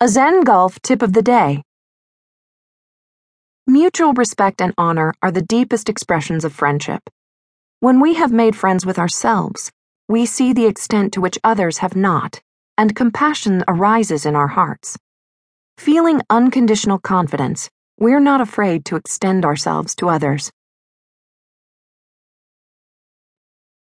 A Zen Golf tip of the day. Mutual respect and honor are the deepest expressions of friendship. When we have made friends with ourselves, we see the extent to which others have not, and compassion arises in our hearts. Feeling unconditional confidence, we're not afraid to extend ourselves to others.